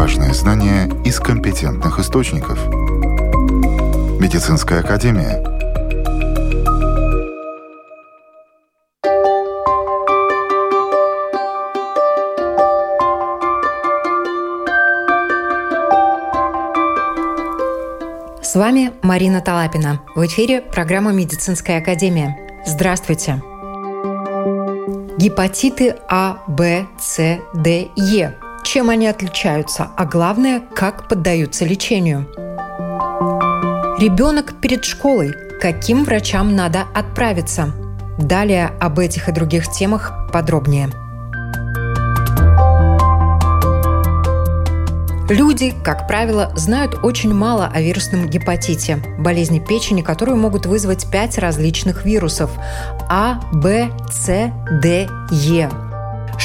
Важные знания из компетентных источников. Медицинская академия. С вами Марина Талапина. В эфире программа «Медицинская академия». Здравствуйте. Гепатиты А, Б, С, Д, Е. Чем они отличаются, а главное, как поддаются лечению? Ребенок перед школой. Каким врачам надо отправиться? Далее об этих и других темах подробнее. Люди, как правило, знают очень мало о вирусном гепатите, болезни печени, которую могут вызвать пять различных вирусов – А, Б, С, Д, Е.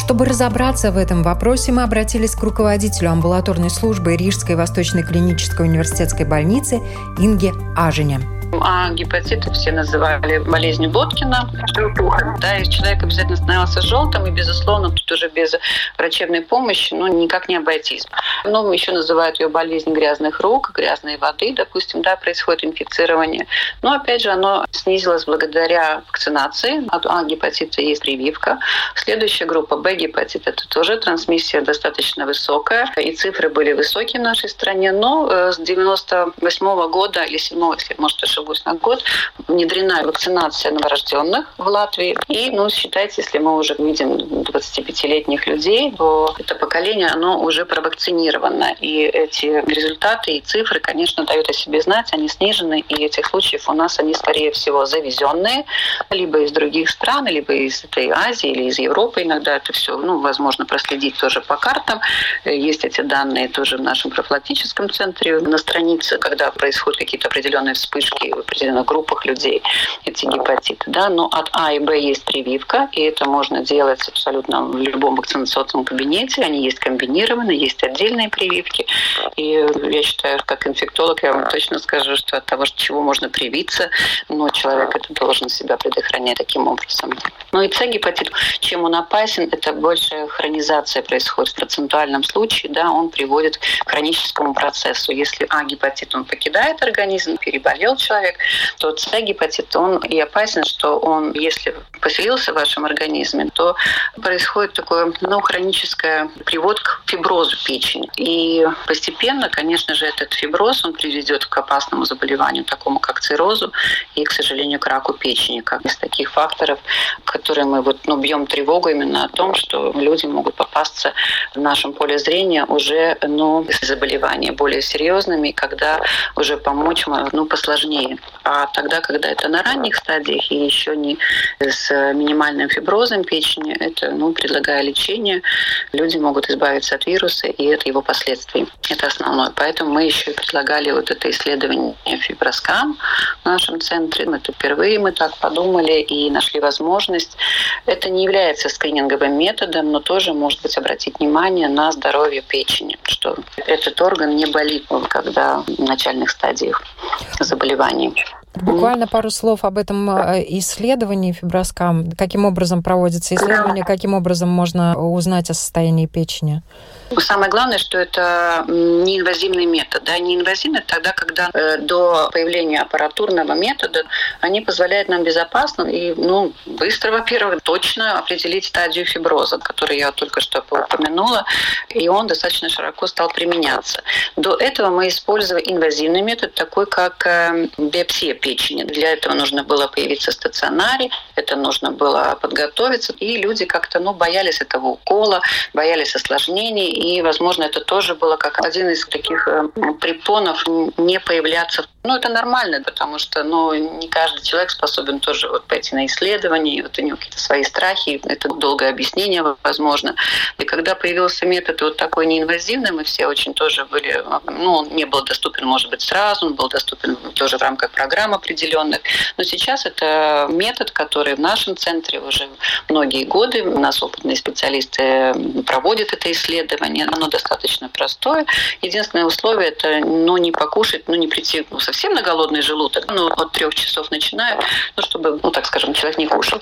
Чтобы разобраться в этом вопросе, мы обратились к руководителю амбулаторной службы Рижской Восточной клинической университетской больницы Инге Ажине. А гепатиты все называли болезнью Боткина. Да, и человек обязательно становился желтым, и, безусловно, тут уже без врачебной помощи ну, никак не обойтись. Но еще называют ее болезнь грязных рук, грязной воды, допустим, да, происходит инфицирование. Но, опять же, оно снизилось благодаря вакцинации. От А гепатита есть прививка. Следующая группа Б гепатит – это тоже трансмиссия достаточно высокая, и цифры были высокие в нашей стране, но э, с 98 года или 7 если, может, ошибусь, на год внедрена вакцинация новорожденных в Латвии. И, ну, считайте, если мы уже видим 25-летних людей, то это поколение, оно уже провакцинировано. И эти результаты и цифры, конечно, дают о себе знать, они снижены, и этих случаев у нас они, скорее всего, завезенные, либо из других стран, либо из этой Азии или из Европы. Иногда это все, ну, возможно, проследить тоже по картам. Есть эти данные тоже в нашем профилактическом центре на странице, когда происходят какие-то определенные вспышки в определенных группах людей эти гепатиты. Да? Но от А и Б есть прививка, и это можно делать абсолютно в любом вакцинационном кабинете. Они есть комбинированы, есть отдельные прививки. И я считаю, как инфектолог, я вам точно скажу, что от того, чего можно привиться, но человек это должен себя предохранять таким образом. Ну и С-гепатит, чем он опасен, это большая хронизация происходит в процентуальном случае, да, он приводит к хроническому процессу. Если А-гепатит, он покидает организм, переболел человек, человек, то С-гепатит, он и опасен, что он, если поселился в вашем организме, то происходит такое, ну, хроническое привод к фиброзу печени. И постепенно, конечно же, этот фиброз, он приведет к опасному заболеванию, такому как циррозу и, к сожалению, к раку печени, как из таких факторов, которые мы вот, ну, бьем тревогу именно о том, что люди могут попасться в нашем поле зрения уже, ну, заболевания более серьезными, когда уже помочь, ну, посложнее сложнее. А тогда, когда это на ранних стадиях и еще не с минимальным фиброзом печени, это, ну, предлагая лечение, люди могут избавиться от вируса и от его последствий. Это основное. Поэтому мы еще предлагали вот это исследование фиброскам в нашем центре. Это впервые мы так подумали и нашли возможность. Это не является скрининговым методом, но тоже может быть обратить внимание на здоровье печени, что этот орган не болит, когда в начальных стадиях заболевания заболеваний. Буквально пару слов об этом э, исследовании фиброскам. Каким образом проводится исследование, каким образом можно узнать о состоянии печени? Самое главное, что это неинвазивный метод. Да? Неинвазивный тогда, когда э, до появления аппаратурного метода они позволяют нам безопасно и ну, быстро, во-первых, точно определить стадию фиброза, которую я только что упомянула, и он достаточно широко стал применяться. До этого мы использовали инвазивный метод, такой как э, биопсия печени. Для этого нужно было появиться в стационаре, это нужно было подготовиться, и люди как-то ну, боялись этого укола, боялись осложнений, и, возможно, это тоже было как один из таких э, препонов не появляться. Ну, это нормально, потому что ну, не каждый человек способен тоже вот пойти на исследование, и вот у него какие-то свои страхи, это долгое объяснение, возможно. И когда появился метод вот такой неинвазивный, мы все очень тоже были, ну, он не был доступен, может быть, сразу, он был доступен тоже в рамках программ определенных. Но сейчас это метод, который в нашем центре уже многие годы, у нас опытные специалисты проводят это исследование, оно достаточно простое. Единственное условие – это ну, не покушать, ну, не прийти ну, совсем совсем на голодный желудок, ну, от трех часов начинаю, ну, чтобы, ну, так скажем, человек не кушал.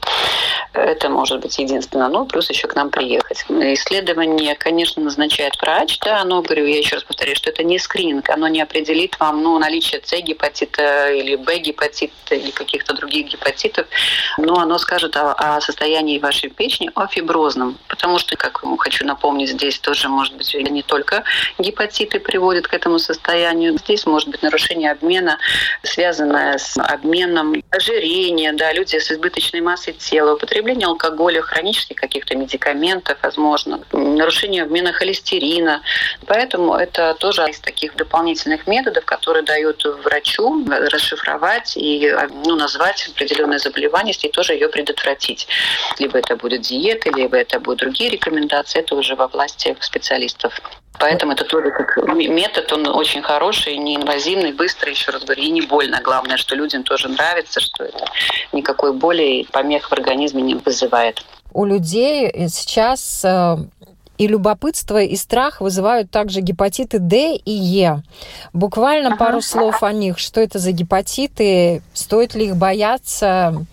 Это может быть единственное. Ну, плюс еще к нам приехать. Исследование, конечно, назначает врач, да, оно, говорю, я еще раз повторяю, что это не скрининг, оно не определит вам, ну, наличие С-гепатита или Б-гепатита или каких-то других гепатитов, но оно скажет о, о состоянии вашей печени, о фиброзном. Потому что, как хочу напомнить, здесь тоже, может быть, не только гепатиты приводят к этому состоянию. Здесь может быть нарушение обмена, связанное с обменом ожирения, да, люди с избыточной массой тела, употребление алкоголя, хронических каких-то медикаментов, возможно, нарушение обмена холестерина. Поэтому это тоже из таких дополнительных методов, которые дают врачу расшифровать и ну, назвать определенное заболевание и тоже ее предотвратить. Либо это будет диета, либо это будут другие рекомендации. Это уже во власти специалистов. Поэтому это тоже как метод, он очень хороший, неинвазивный, быстрый, еще раз говорю, и не больно. Главное, что людям тоже нравится, что это никакой боли и помех в организме не вызывает. У людей сейчас э, и любопытство, и страх вызывают также гепатиты D и Е. Буквально ага. пару слов о них. Что это за гепатиты? Стоит ли их бояться?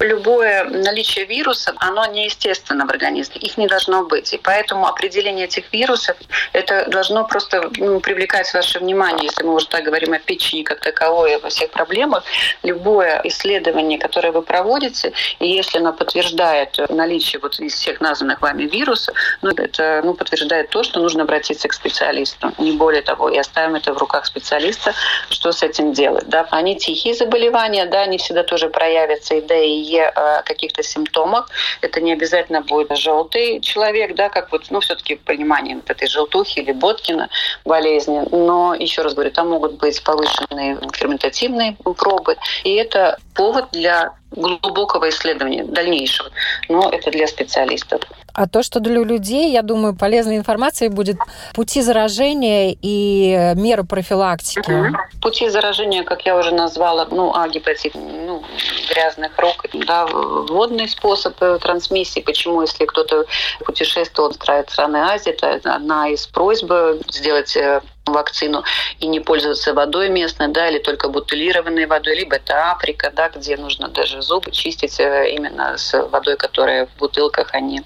Любое наличие вирусов, оно неестественно в организме, их не должно быть. И поэтому определение этих вирусов, это должно просто ну, привлекать ваше внимание, если мы уже так говорим о печени как таковой, во всех проблемах. Любое исследование, которое вы проводите, и если оно подтверждает наличие вот из всех названных вами вирусов, ну, это ну, подтверждает то, что нужно обратиться к специалисту. Не более того, и оставим это в руках специалиста, что с этим делать. Да? Они тихие заболевания, да, они всегда тоже проявятся, и да, и е э, каких-то симптомах. Это не обязательно будет желтый человек, да, как вот, ну, все-таки понимание вот этой желтухи или Боткина болезни. Но, еще раз говорю, там могут быть повышенные ферментативные пробы. И это повод для глубокого исследования дальнейшего. Но это для специалистов. А то, что для людей, я думаю, полезной информацией будет пути заражения и меры профилактики. Угу. Пути заражения, как я уже назвала, ну, а гепатит, ну, грязных рук, да, водный способ э, трансмиссии. Почему, если кто-то путешествовал в страны Азии, это одна из просьб сделать э, вакцину и не пользоваться водой местной, да, или только бутылированной водой, либо это Африка, да, где нужно даже зубы чистить э, именно с водой, которая в бутылках, а не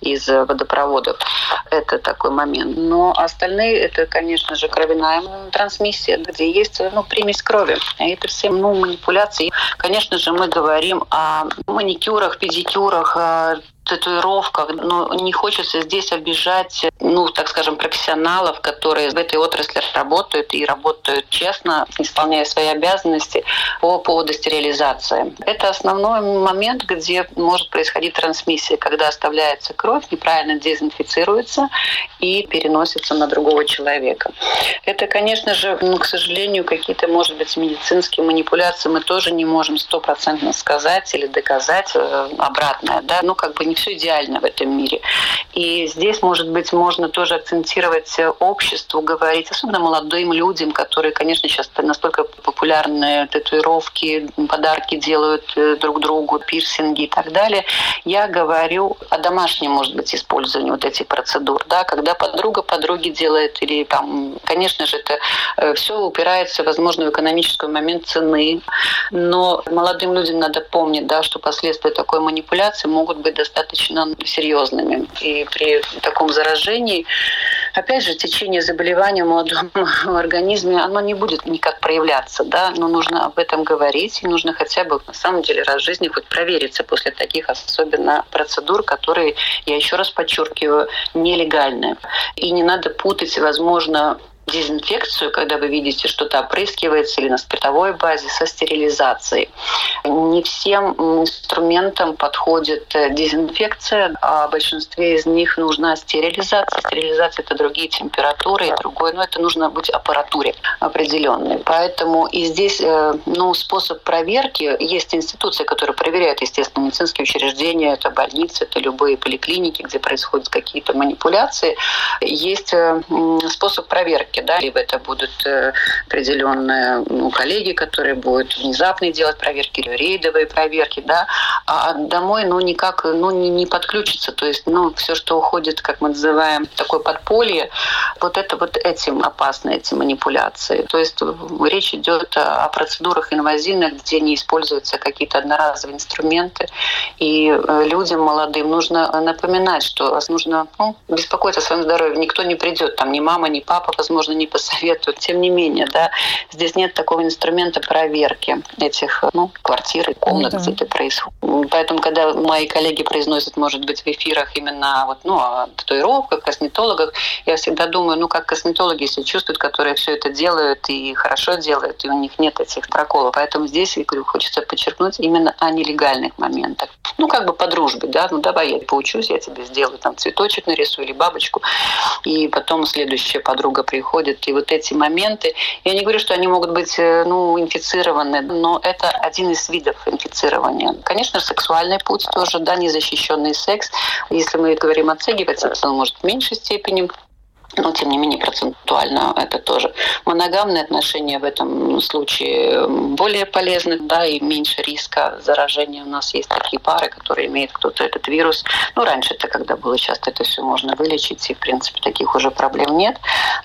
из водопроводов. Это такой момент. Но остальные, это, конечно же, кровяная трансмиссия, где есть ну, примесь крови. И это все ну, манипуляции. Конечно же, мы говорим о маникюрах, педикюрах, татуировках, но не хочется здесь обижать, ну, так скажем, профессионалов, которые в этой отрасли работают и работают честно, исполняя свои обязанности по поводу стерилизации. Это основной момент, где может происходить трансмиссия, когда оставляется кровь, неправильно дезинфицируется и переносится на другого человека. Это, конечно же, ну, к сожалению, какие-то, может быть, медицинские манипуляции мы тоже не можем стопроцентно сказать или доказать э, обратное. Да? Ну, как бы не все идеально в этом мире. И здесь, может быть, можно тоже акцентировать обществу, говорить, особенно молодым людям, которые, конечно, сейчас настолько популярны татуировки, подарки делают э, друг другу, пирсинги и так далее. Я говорю о домашнем, может быть, использовании вот этих процедур, да, когда подруга подруги делает, или там, конечно же, это э, все упирается, возможно, в экономический момент цены, но молодым людям надо помнить, да, что последствия такой манипуляции могут быть достаточно достаточно серьезными. И при таком заражении, опять же, течение заболевания в молодом организме, оно не будет никак проявляться, да, но нужно об этом говорить, и нужно хотя бы на самом деле раз в жизни хоть провериться после таких особенно процедур, которые, я еще раз подчеркиваю, нелегальные. И не надо путать, возможно, дезинфекцию, когда вы видите, что-то опрыскивается или на спиртовой базе, со стерилизацией. Не всем инструментам подходит э, дезинфекция, а большинстве из них нужна стерилизация. Стерилизация – это другие температуры и другое, но это нужно быть аппаратуре определенной. Поэтому и здесь э, ну, способ проверки, есть институции, которые проверяют, естественно, медицинские учреждения, это больницы, это любые поликлиники, где происходят какие-то манипуляции. Есть э, способ проверки проверки, да, либо это будут э, определенные ну, коллеги, которые будут внезапно делать проверки, рейдовые проверки, да, а домой, ну, никак, ну, не, не подключится, то есть, ну, все, что уходит, как мы называем, такое подполье, вот это вот этим опасно, эти манипуляции. То есть речь идет о процедурах инвазивных, где не используются какие-то одноразовые инструменты, и э, людям молодым нужно напоминать, что нужно ну, беспокоиться о своем здоровье. Никто не придет, там ни мама, ни папа, возможно, не посоветуют. Тем не менее, да, здесь нет такого инструмента проверки этих ну, квартир и комнат, ну, да. где это происходит. Поэтому, когда мои коллеги произносят, может быть, в эфирах именно вот, ну, о татуировках, косметологах, я всегда думаю, ну, как косметологи себя чувствуют, которые все это делают и хорошо делают, и у них нет этих проколов. Поэтому здесь, я говорю, хочется подчеркнуть именно о нелегальных моментах. Ну, как бы по дружбе, да, ну, давай я поучусь, я тебе сделаю там цветочек нарисую или бабочку, и потом следующая подруга приходит, и вот эти моменты, я не говорю, что они могут быть, э, ну, инфицированы, но это один из видов инфицирования. Конечно, сексуальный путь тоже, да, незащищенный секс. Если мы говорим о цегипатите, он может в меньшей степени но тем не менее процентуально это тоже. Моногамные отношения в этом случае более полезны, да, и меньше риска заражения. У нас есть такие пары, которые имеют кто-то этот вирус. Ну, раньше это когда было часто это все можно вылечить, и, в принципе, таких уже проблем нет.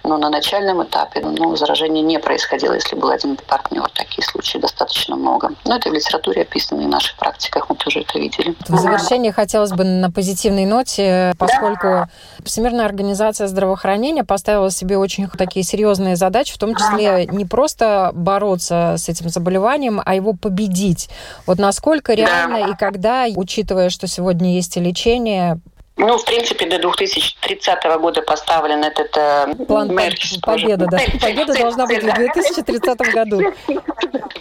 Но на начальном этапе ну, заражение не происходило, если был один партнер. Такие случаи достаточно много. Но это в литературе описано, и в наших практиках мы тоже это видели. В завершение хотелось бы на позитивной ноте, поскольку Всемирная организация здравоохранения здравоохранения поставила себе очень такие серьезные задачи, в том числе не просто бороться с этим заболеванием, а его победить. Вот насколько реально и когда, учитывая, что сегодня есть и лечение, ну, в принципе, до 2030 года поставлен этот э, план мерч, победы, да. Победа должна быть в 2030 году.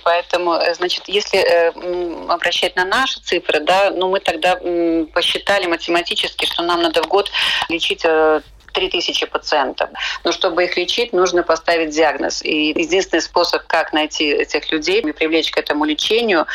Поэтому, э, значит, если э, обращать на наши цифры, да, ну мы тогда э, посчитали математически, что нам надо в год лечить э, 3000 пациентов. Но чтобы их лечить, нужно поставить диагноз. И единственный способ, как найти этих людей и привлечь к этому лечению,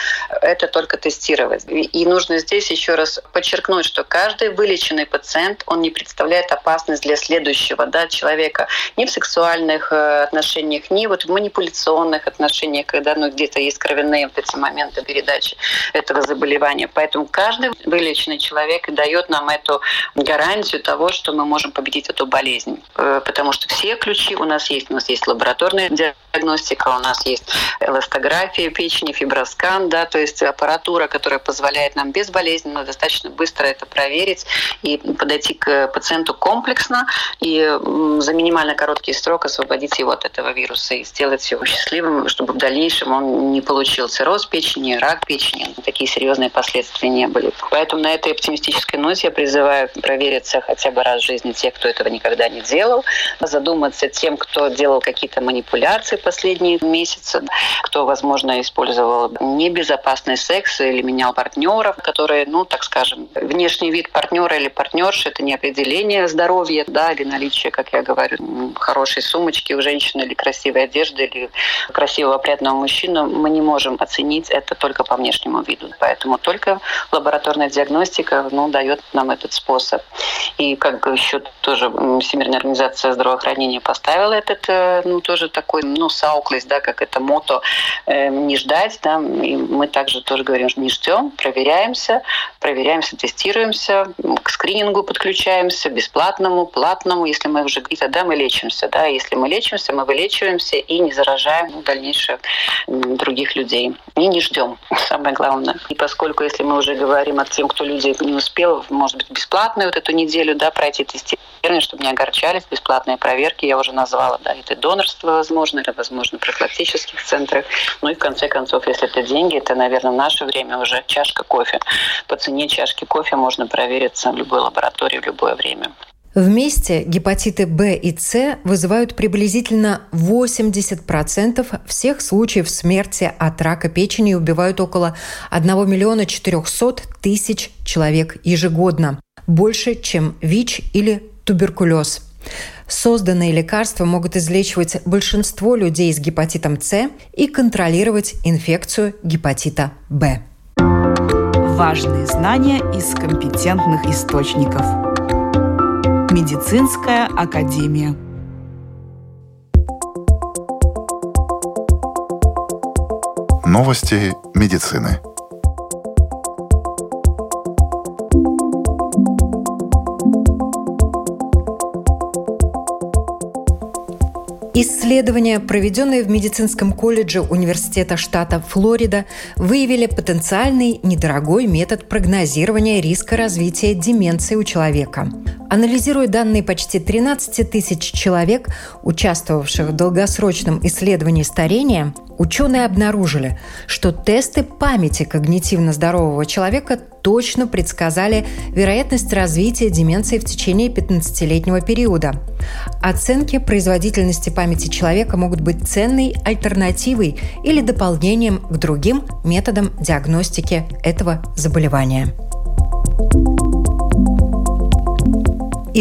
это только тестировать. И нужно здесь еще раз подчеркнуть, что каждый вылеченный пациент, он не представляет опасность для следующего да, человека ни в сексуальных э, отношениях, ни вот в манипуляционных отношениях, когда ну, где-то есть кровяные вот эти моменты передачи этого заболевания. Поэтому каждый вылеченный человек дает нам эту гарантию того, что мы можем победить эту болезнь. Э, потому что все ключи у нас есть. У нас есть лабораторная диагностика, у нас есть эластография печени, фиброскан, да, то есть аппаратура, которая позволяет нам безболезненно, достаточно быстро это проверить и подойти к пациенту комплексно и за минимально короткий срок освободить его от этого вируса и сделать его счастливым, чтобы в дальнейшем он не получил цирроз печени, рак печени, такие серьезные последствия не были. Поэтому на этой оптимистической ноте я призываю провериться хотя бы раз в жизни тех, кто это этого никогда не делал, задуматься тем, кто делал какие-то манипуляции последние месяцы, кто, возможно, использовал небезопасный секс или менял партнеров, которые, ну, так скажем, внешний вид партнера или партнерши – это не определение здоровья, да, или наличие, как я говорю, хорошей сумочки у женщины или красивой одежды, или красивого опрятного мужчины. Мы не можем оценить это только по внешнему виду. Поэтому только лабораторная диагностика ну, дает нам этот способ. И как еще тоже Всемирная организация здравоохранения поставила этот, э, ну, тоже такой, ну, сауклес, да, как это мото, э, не ждать, да, и мы также тоже говорим, что не ждем, проверяемся, проверяемся, тестируемся, к скринингу подключаемся, бесплатному, платному, если мы уже, и тогда мы лечимся, да, если мы лечимся, мы вылечиваемся и не заражаем ну, дальнейших других людей. И не ждем, самое главное. И поскольку, если мы уже говорим о тем, кто люди не успел, может быть, бесплатную вот эту неделю, да, пройти тестирование, наверное, чтобы не огорчались, бесплатные проверки я уже назвала, да, это донорство возможно, это возможно в профилактических центрах. Ну и в конце концов, если это деньги, это, наверное, в наше время уже чашка кофе. По цене чашки кофе можно провериться в любой лаборатории в любое время. Вместе гепатиты В и С вызывают приблизительно 80% всех случаев смерти от рака печени и убивают около 1 миллиона 400 тысяч человек ежегодно. Больше, чем ВИЧ или туберкулез. Созданные лекарства могут излечивать большинство людей с гепатитом С и контролировать инфекцию гепатита Б. Важные знания из компетентных источников. Медицинская академия. Новости медицины. Исследования, проведенные в медицинском колледже Университета штата Флорида, выявили потенциальный недорогой метод прогнозирования риска развития деменции у человека. Анализируя данные почти 13 тысяч человек, участвовавших в долгосрочном исследовании старения, ученые обнаружили, что тесты памяти когнитивно здорового человека точно предсказали вероятность развития деменции в течение 15-летнего периода. Оценки производительности памяти человека могут быть ценной альтернативой или дополнением к другим методам диагностики этого заболевания.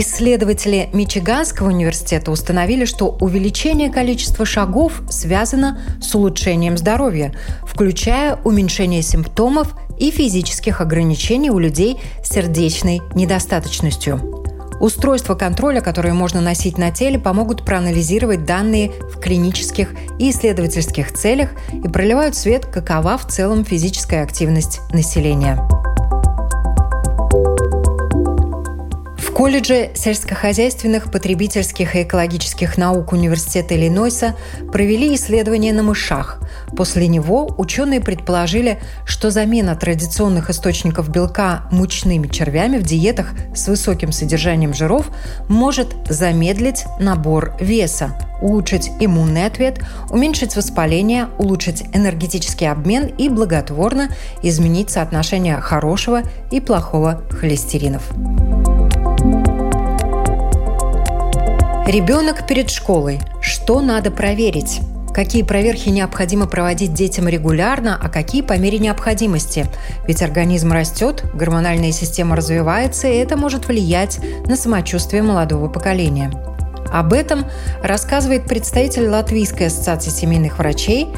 Исследователи Мичиганского университета установили, что увеличение количества шагов связано с улучшением здоровья, включая уменьшение симптомов и физических ограничений у людей с сердечной недостаточностью. Устройства контроля, которые можно носить на теле, помогут проанализировать данные в клинических и исследовательских целях и проливают свет, какова в целом физическая активность населения. Колледже сельскохозяйственных, потребительских и экологических наук Университета Иллинойса провели исследование на мышах. После него ученые предположили, что замена традиционных источников белка мучными червями в диетах с высоким содержанием жиров может замедлить набор веса, улучшить иммунный ответ, уменьшить воспаление, улучшить энергетический обмен и благотворно изменить соотношение хорошего и плохого холестеринов. Ребенок перед школой. Что надо проверить? Какие проверки необходимо проводить детям регулярно, а какие по мере необходимости? Ведь организм растет, гормональная система развивается, и это может влиять на самочувствие молодого поколения. Об этом рассказывает представитель Латвийской ассоциации семейных врачей,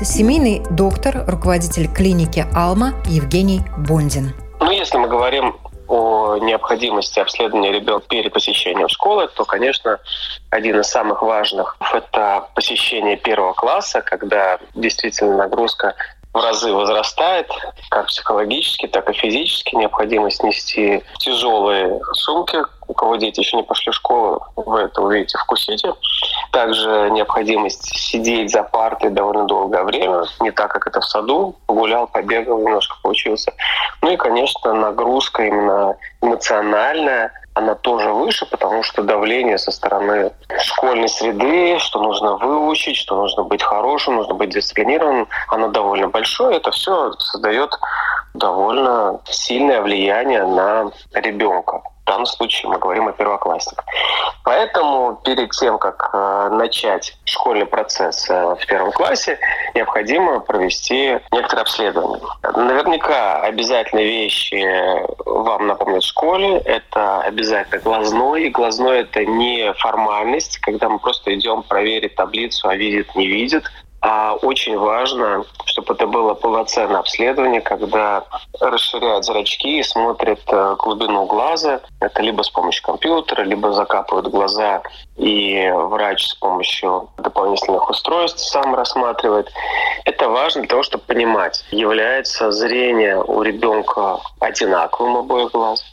семейный доктор, руководитель клиники «Алма» Евгений Бондин. Ну, если мы говорим о необходимости обследования ребенка перед посещением школы, то, конечно, один из самых важных – это посещение первого класса, когда действительно нагрузка в разы возрастает, как психологически, так и физически. Необходимость нести тяжелые сумки, у кого дети еще не пошли в школу, вы это увидите в Кусите. Также необходимость сидеть за партой довольно долгое время, не так, как это в саду. Погулял, побегал, немножко получился. Ну и, конечно, нагрузка именно эмоциональная, она тоже выше, потому что давление со стороны школьной среды, что нужно выучить, что нужно быть хорошим, нужно быть дисциплинированным, оно довольно большое. Это все создает довольно сильное влияние на ребенка данном случае мы говорим о первоклассниках. Поэтому перед тем, как э, начать школьный процесс э, в первом классе, необходимо провести некоторые обследования. Наверняка обязательные вещи вам напомнят в школе. Это обязательно глазной. И глазной – это не формальность, когда мы просто идем проверить таблицу, а видит, не видит. А очень важно, чтобы это было полноценное обследование, когда расширяют зрачки и смотрят э, глубину глаза. Это либо с помощью компьютера, либо закапывают глаза, и врач с помощью дополнительных устройств сам рассматривает. Это важно для того, чтобы понимать, является зрение у ребенка одинаковым обоих глаз,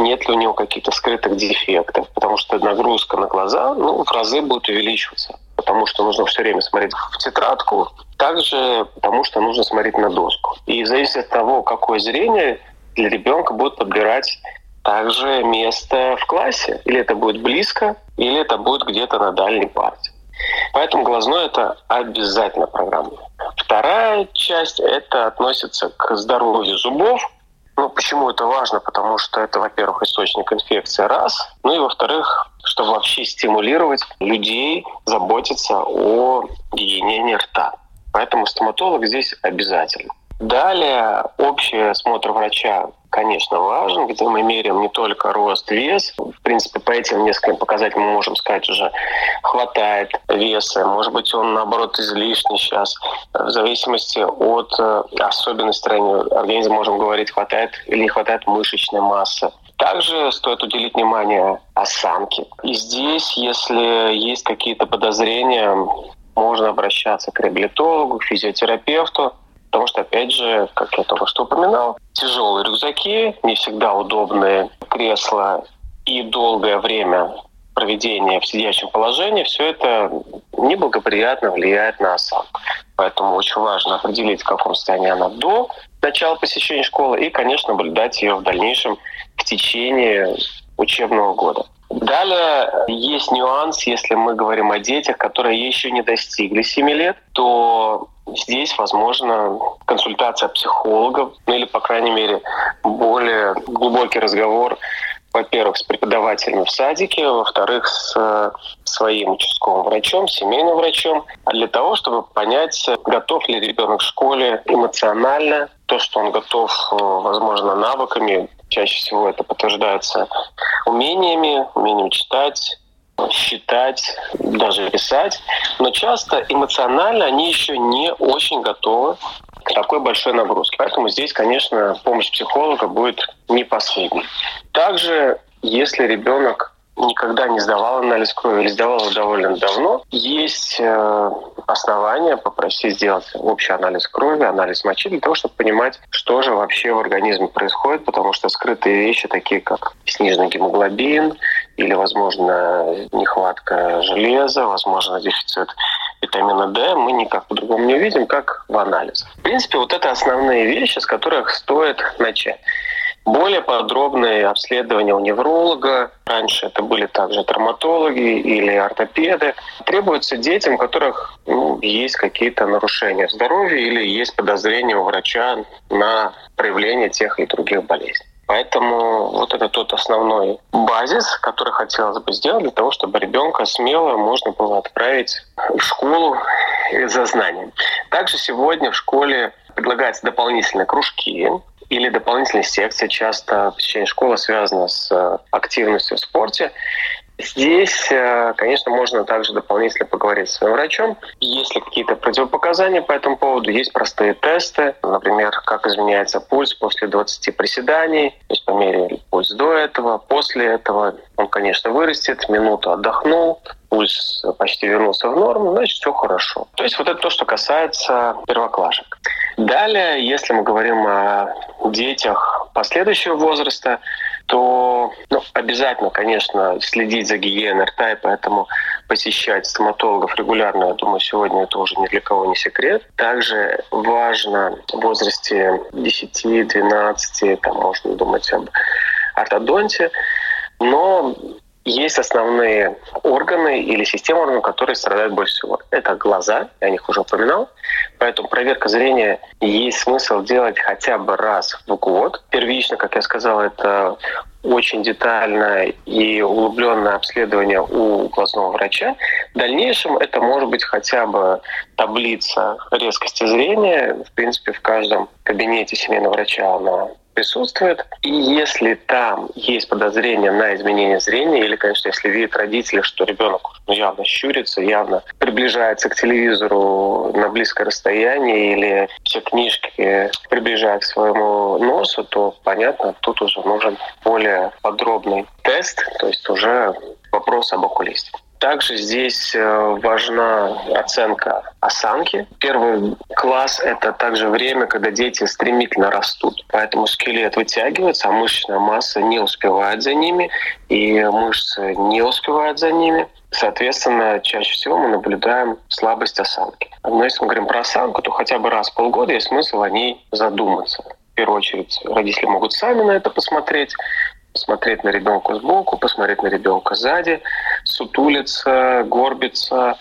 нет ли у него каких-то скрытых дефектов, потому что нагрузка на глаза ну, в разы будет увеличиваться потому что нужно все время смотреть в тетрадку, также потому что нужно смотреть на доску. И зависит от того, какое зрение для ребенка будет подбирать также место в классе. Или это будет близко, или это будет где-то на дальней парте. Поэтому глазной это обязательно программа. Вторая часть это относится к здоровью зубов. Ну, почему это важно? Потому что это, во-первых, источник инфекции, раз. Ну и, во-вторых, чтобы вообще стимулировать людей заботиться о гигиене рта. Поэтому стоматолог здесь обязательно. Далее общий осмотр врача, конечно, важен, где мы меряем не только рост, вес. В принципе, по этим нескольким показателям мы можем сказать уже, хватает веса, может быть, он, наоборот, излишний сейчас. В зависимости от э, особенностей организма можем говорить, хватает или не хватает мышечной массы. Также стоит уделить внимание осанке. И здесь, если есть какие-то подозрения, можно обращаться к реабилитологу, к физиотерапевту. Потому что, опять же, как я только что упоминал, тяжелые рюкзаки, не всегда удобные кресла и долгое время проведения в сидящем положении, все это неблагоприятно влияет на осанку. Поэтому очень важно определить, в каком состоянии она до начала посещения школы и, конечно, наблюдать ее в дальнейшем в течение учебного года. Далее есть нюанс, если мы говорим о детях, которые еще не достигли 7 лет, то здесь возможно консультация психологов, ну или, по крайней мере, более глубокий разговор во-первых, с преподавателем в садике, во-вторых, с э, своим участковым врачом, семейным врачом, для того, чтобы понять, готов ли ребенок в школе эмоционально, то, что он готов, э, возможно, навыками, чаще всего это подтверждается умениями, умением читать, считать, даже писать, но часто эмоционально они еще не очень готовы к такой большой нагрузке. Поэтому здесь, конечно, помощь психолога будет не последней. Также, если ребенок никогда не сдавал анализ крови или сдавал довольно давно, есть э, основания попросить сделать общий анализ крови, анализ мочи для того, чтобы понимать, что же вообще в организме происходит, потому что скрытые вещи, такие как сниженный гемоглобин или, возможно, нехватка железа, возможно, дефицит витамина D, мы никак по-другому не увидим, как в анализе. В принципе, вот это основные вещи, с которых стоит начать. Более подробные обследования у невролога, раньше это были также травматологи или ортопеды, требуются детям, у которых ну, есть какие-то нарушения здоровья или есть подозрение у врача на проявление тех или других болезней. Поэтому вот это тот основной базис, который хотелось бы сделать для того, чтобы ребенка смело можно было отправить в школу за знанием. Также сегодня в школе предлагаются дополнительные кружки, или дополнительные секции. Часто посещение школы связано с э, активностью в спорте. Здесь, э, конечно, можно также дополнительно поговорить с своим врачом. Есть ли какие-то противопоказания по этому поводу? Есть простые тесты, например, как изменяется пульс после 20 приседаний. То есть померили пульс до этого, после этого он, конечно, вырастет, минуту отдохнул, пульс почти вернулся в норму, значит, все хорошо. То есть вот это то, что касается первоклашек. Далее, если мы говорим о детях последующего возраста, то ну, обязательно, конечно, следить за гигиеной рта, и поэтому посещать стоматологов регулярно, я думаю, сегодня это уже ни для кого не секрет. Также важно в возрасте 10-12, там можно думать об ортодонте, но есть основные органы или системы органов, которые страдают больше всего. Это глаза, я о них уже упоминал. Поэтому проверка зрения есть смысл делать хотя бы раз в год. Первично, как я сказал, это очень детальное и углубленное обследование у глазного врача. В дальнейшем это может быть хотя бы таблица резкости зрения. В принципе, в каждом кабинете семейного врача она присутствует. И если там есть подозрение на изменение зрения, или, конечно, если видят родители, что ребенок ну, явно щурится, явно приближается к телевизору на близкое расстояние, или все книжки приближают к своему носу, то, понятно, тут уже нужен более подробный тест, то есть уже вопрос об окулисте. Также здесь э, важна оценка осанки. Первый класс – это также время, когда дети стремительно растут. Поэтому скелет вытягивается, а мышечная масса не успевает за ними, и мышцы не успевают за ними. Соответственно, чаще всего мы наблюдаем слабость осанки. Но если мы говорим про осанку, то хотя бы раз в полгода есть смысл о ней задуматься. В первую очередь родители могут сами на это посмотреть, посмотреть на ребенка сбоку, посмотреть на ребенка сзади, сутулиться, горбиться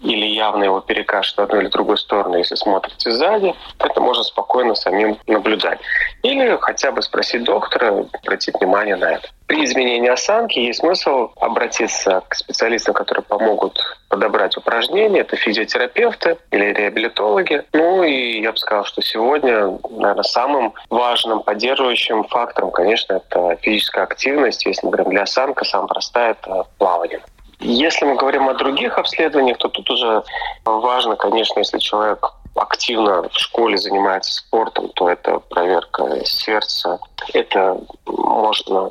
или явно его перекашет в одну или другую сторону, если смотрите сзади, это можно спокойно самим наблюдать. Или хотя бы спросить доктора, обратить внимание на это. При изменении осанки есть смысл обратиться к специалистам, которые помогут подобрать упражнения. Это физиотерапевты или реабилитологи. Ну и я бы сказал, что сегодня, наверное, самым важным поддерживающим фактором, конечно, это физическая активность. Если мы говорим для осанка, самая простая – это плавание. Если мы говорим о других обследованиях, то тут уже важно, конечно, если человек активно в школе занимается спортом, то это проверка сердца. Это можно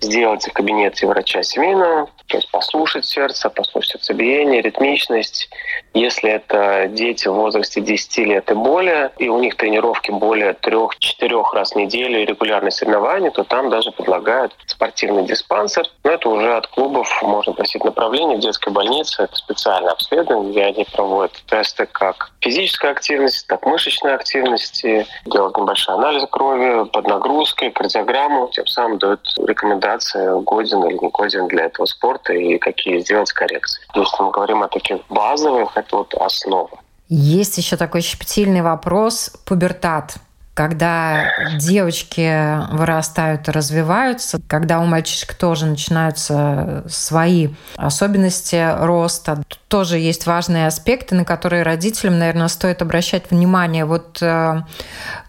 сделать в кабинете врача семейного, то есть послушать сердце, послушать сердцебиение, ритмичность. Если это дети в возрасте 10 лет и более, и у них тренировки более 3-4 раз в неделю и регулярные соревнования, то там даже предлагают спортивный диспансер. Но это уже от клубов можно просить направление в детской больнице. Это специальное обследование, где они проводят тесты как физической активности, так и мышечной активности, делают небольшой анализ крови под нагрузкой, кардиограмму, тем самым дают рекомендации, годен или не годен для этого спорта и какие сделать коррекции. Если мы говорим о таких базовых, это вот основа. Есть еще такой щепетильный вопрос – пубертат когда девочки вырастают и развиваются, когда у мальчишек тоже начинаются свои особенности роста, тоже есть важные аспекты, на которые родителям, наверное, стоит обращать внимание. Вот э,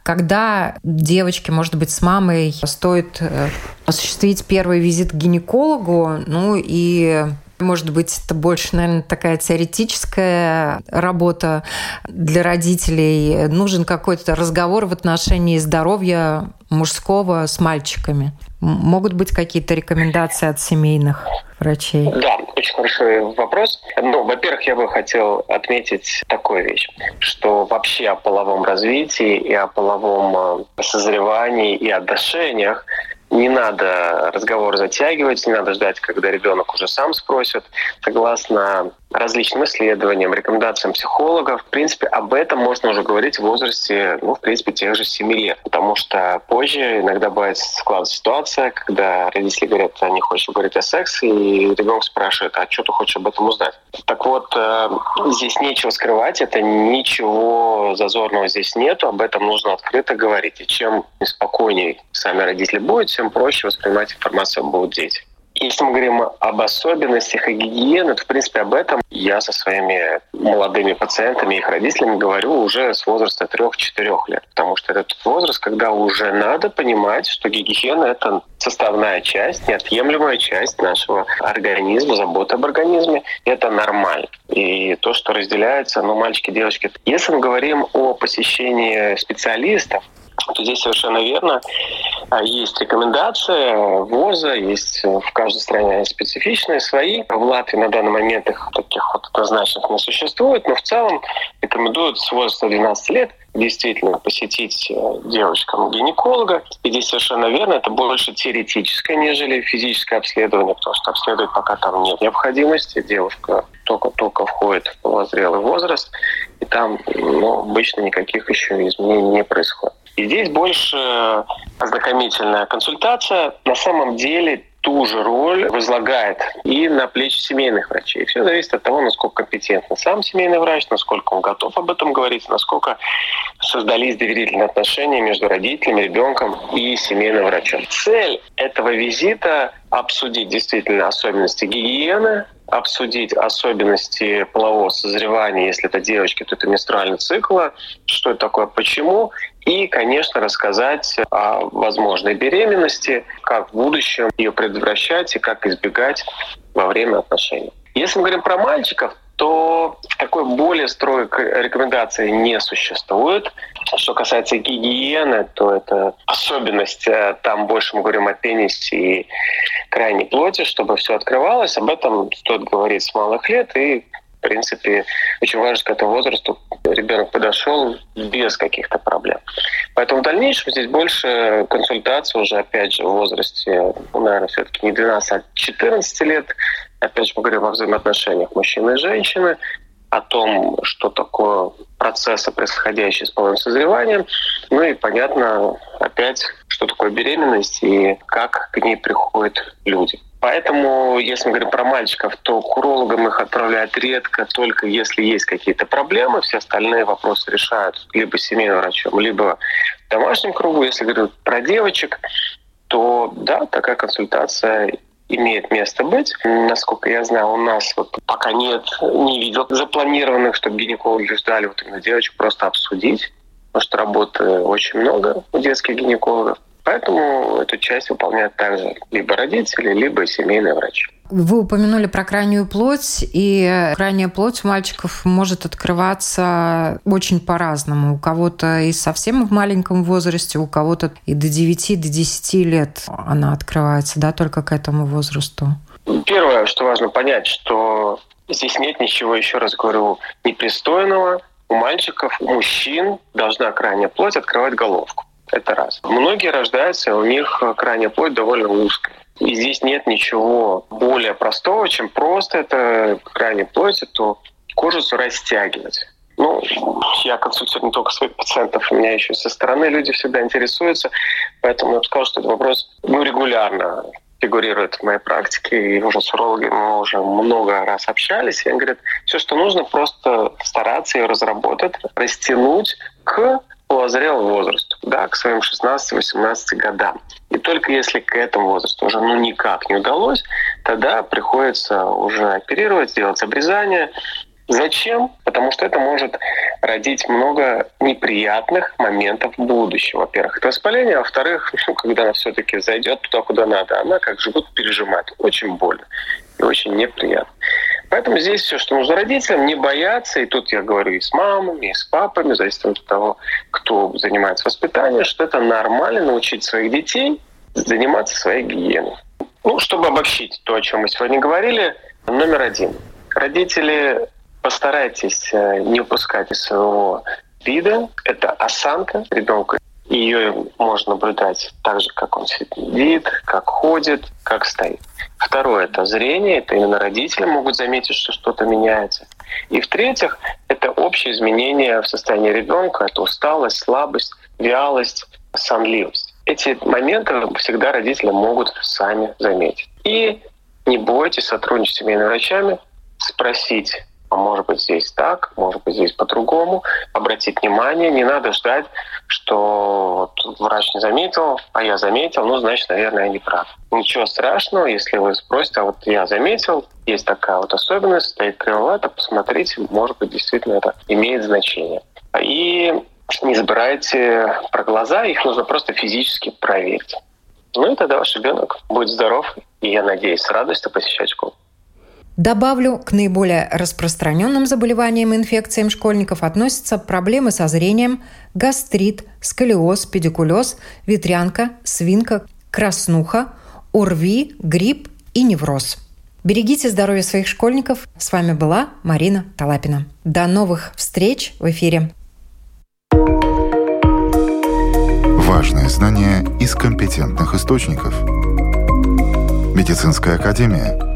когда девочке, может быть, с мамой стоит э, осуществить первый визит к гинекологу, ну и может быть, это больше, наверное, такая теоретическая работа для родителей. Нужен какой-то разговор в отношении здоровья мужского с мальчиками. Могут быть какие-то рекомендации от семейных врачей? Да, очень хороший вопрос. Ну, во-первых, я бы хотел отметить такую вещь, что вообще о половом развитии и о половом э, созревании и отношениях не надо разговор затягивать, не надо ждать, когда ребенок уже сам спросит. Согласно различным исследованиям, рекомендациям психологов, в принципе, об этом можно уже говорить в возрасте, ну, в принципе, тех же 7 лет. Потому что позже иногда бывает складывается ситуация, когда родители говорят, не хочу говорить о сексе, и ребенок спрашивает, а что ты хочешь об этом узнать? Так вот, э, здесь нечего скрывать, это ничего зазорного здесь нету, об этом нужно открыто говорить. И чем спокойнее сами родители будут, тем проще воспринимать информацию будут дети. Если мы говорим об особенностях и гигиене, то, в принципе, об этом я со своими молодыми пациентами и их родителями говорю уже с возраста 3-4 лет. Потому что это тот возраст, когда уже надо понимать, что гигиена — это составная часть, неотъемлемая часть нашего организма, забота об организме. Это нормально. И то, что разделяется, ну, мальчики, девочки. Если мы говорим о посещении специалистов, то здесь совершенно верно. А, есть рекомендация ВОЗа, есть в каждой стране специфичные свои. В Латвии на данный момент их таких вот однозначных не существует, но в целом рекомендуют с возраста 12 лет действительно посетить э, девочкам гинеколога. И здесь совершенно верно, это больше теоретическое, нежели физическое обследование, потому что обследовать пока там нет необходимости. Девушка только-только входит в полозрелый возраст, и там ну, обычно никаких еще изменений не происходит. И здесь больше ознакомительная консультация. На самом деле ту же роль возлагает и на плечи семейных врачей. Все зависит от того, насколько компетентен сам семейный врач, насколько он готов об этом говорить, насколько создались доверительные отношения между родителями, ребенком и семейным врачом. Цель этого визита — обсудить действительно особенности гигиены, обсудить особенности полового созревания, если это девочки, то это менструальный цикл, что это такое, почему, и, конечно, рассказать о возможной беременности, как в будущем ее предотвращать и как избегать во время отношений. Если мы говорим про мальчиков, то такой более строгой рекомендации не существует. Что касается гигиены, то это особенность. Э, там больше мы говорим о пенисе и крайней плоти, чтобы все открывалось. Об этом стоит говорить с малых лет. И, в принципе, очень важно, к этому возрасту ребенок подошел без каких-то проблем. Поэтому в дальнейшем здесь больше консультаций уже, опять же, в возрасте, наверное, все-таки не 12, а 14 лет. Опять же, мы говорим о взаимоотношениях мужчины и женщины, о том, что такое процессы, происходящие с половым созреванием. Ну и понятно опять, что такое беременность и как к ней приходят люди. Поэтому, если мы говорим про мальчиков, то к урологам их отправляют редко, только если есть какие-то проблемы. Все остальные вопросы решают либо семейным врачом, либо в домашнем кругу. Если говорить про девочек, то да, такая консультация имеет место быть. Насколько я знаю, у нас вот пока нет, не видел запланированных, чтобы гинекологи ждали вот именно девочек просто обсудить, потому что работы очень много у детских гинекологов. Поэтому эту часть выполняют также либо родители, либо семейный врач. Вы упомянули про крайнюю плоть, и крайняя плоть у мальчиков может открываться очень по-разному. У кого-то и совсем в маленьком возрасте, у кого-то и до 9, до 10 лет она открывается, да, только к этому возрасту. Первое, что важно понять, что здесь нет ничего, еще раз говорю, непристойного. У мальчиков, у мужчин должна крайняя плоть открывать головку. Это раз. Многие рождаются, у них крайняя плоть довольно узкая. И здесь нет ничего более простого, чем просто это крайне плоть, эту кожицу растягивать. Ну, я консультирую не только своих пациентов, у меня еще со стороны люди всегда интересуются, поэтому я бы сказал, что этот вопрос ну, регулярно фигурирует в моей практике, и уже с урологами мы уже много раз общались, и они говорят, все, что нужно, просто стараться ее разработать, растянуть к полозрелому возрасту, да, к своим 16-18 годам. И только если к этому возрасту уже ну никак не удалось, тогда приходится уже оперировать, сделать обрезание. Зачем? Потому что это может родить много неприятных моментов в будущем. Во-первых, это воспаление, а во-вторых, ну, когда она все-таки зайдет туда, куда надо, она как живут пережимает. Очень больно и очень неприятно. Поэтому здесь все, что нужно родителям, не бояться, и тут я говорю и с мамами, и с папами, зависит от того, кто занимается воспитанием, что это нормально научить своих детей заниматься своей гигиеной. Ну, чтобы обобщить то, о чем мы сегодня говорили, номер один. Родители, постарайтесь э, не упускать из своего вида. Это осанка ребенка. Ее можно наблюдать так же, как он сидит, как ходит, как стоит. Второе – это зрение. Это именно родители могут заметить, что что-то меняется. И в-третьих, это общее изменение в состоянии ребенка. Это усталость, слабость, вялость, сонливость. Эти моменты всегда родители могут сами заметить. И не бойтесь сотрудничать с семейными врачами, спросить может быть здесь так, может быть здесь по-другому, обратить внимание, не надо ждать, что вот врач не заметил, а я заметил, ну, значит, наверное, я не прав. Ничего страшного, если вы спросите, а вот я заметил, есть такая вот особенность, стоит кривовато, посмотрите, может быть, действительно это имеет значение. И не забирайте про глаза, их нужно просто физически проверить. Ну и тогда ваш ребенок будет здоров, и я надеюсь, с радостью посещать школу. Добавлю, к наиболее распространенным заболеваниям и инфекциям школьников относятся проблемы со зрением, гастрит, сколиоз, педикулез, ветрянка, свинка, краснуха, ОРВИ, грипп и невроз. Берегите здоровье своих школьников. С вами была Марина Талапина. До новых встреч в эфире. Важные знания из компетентных источников. Медицинская академия –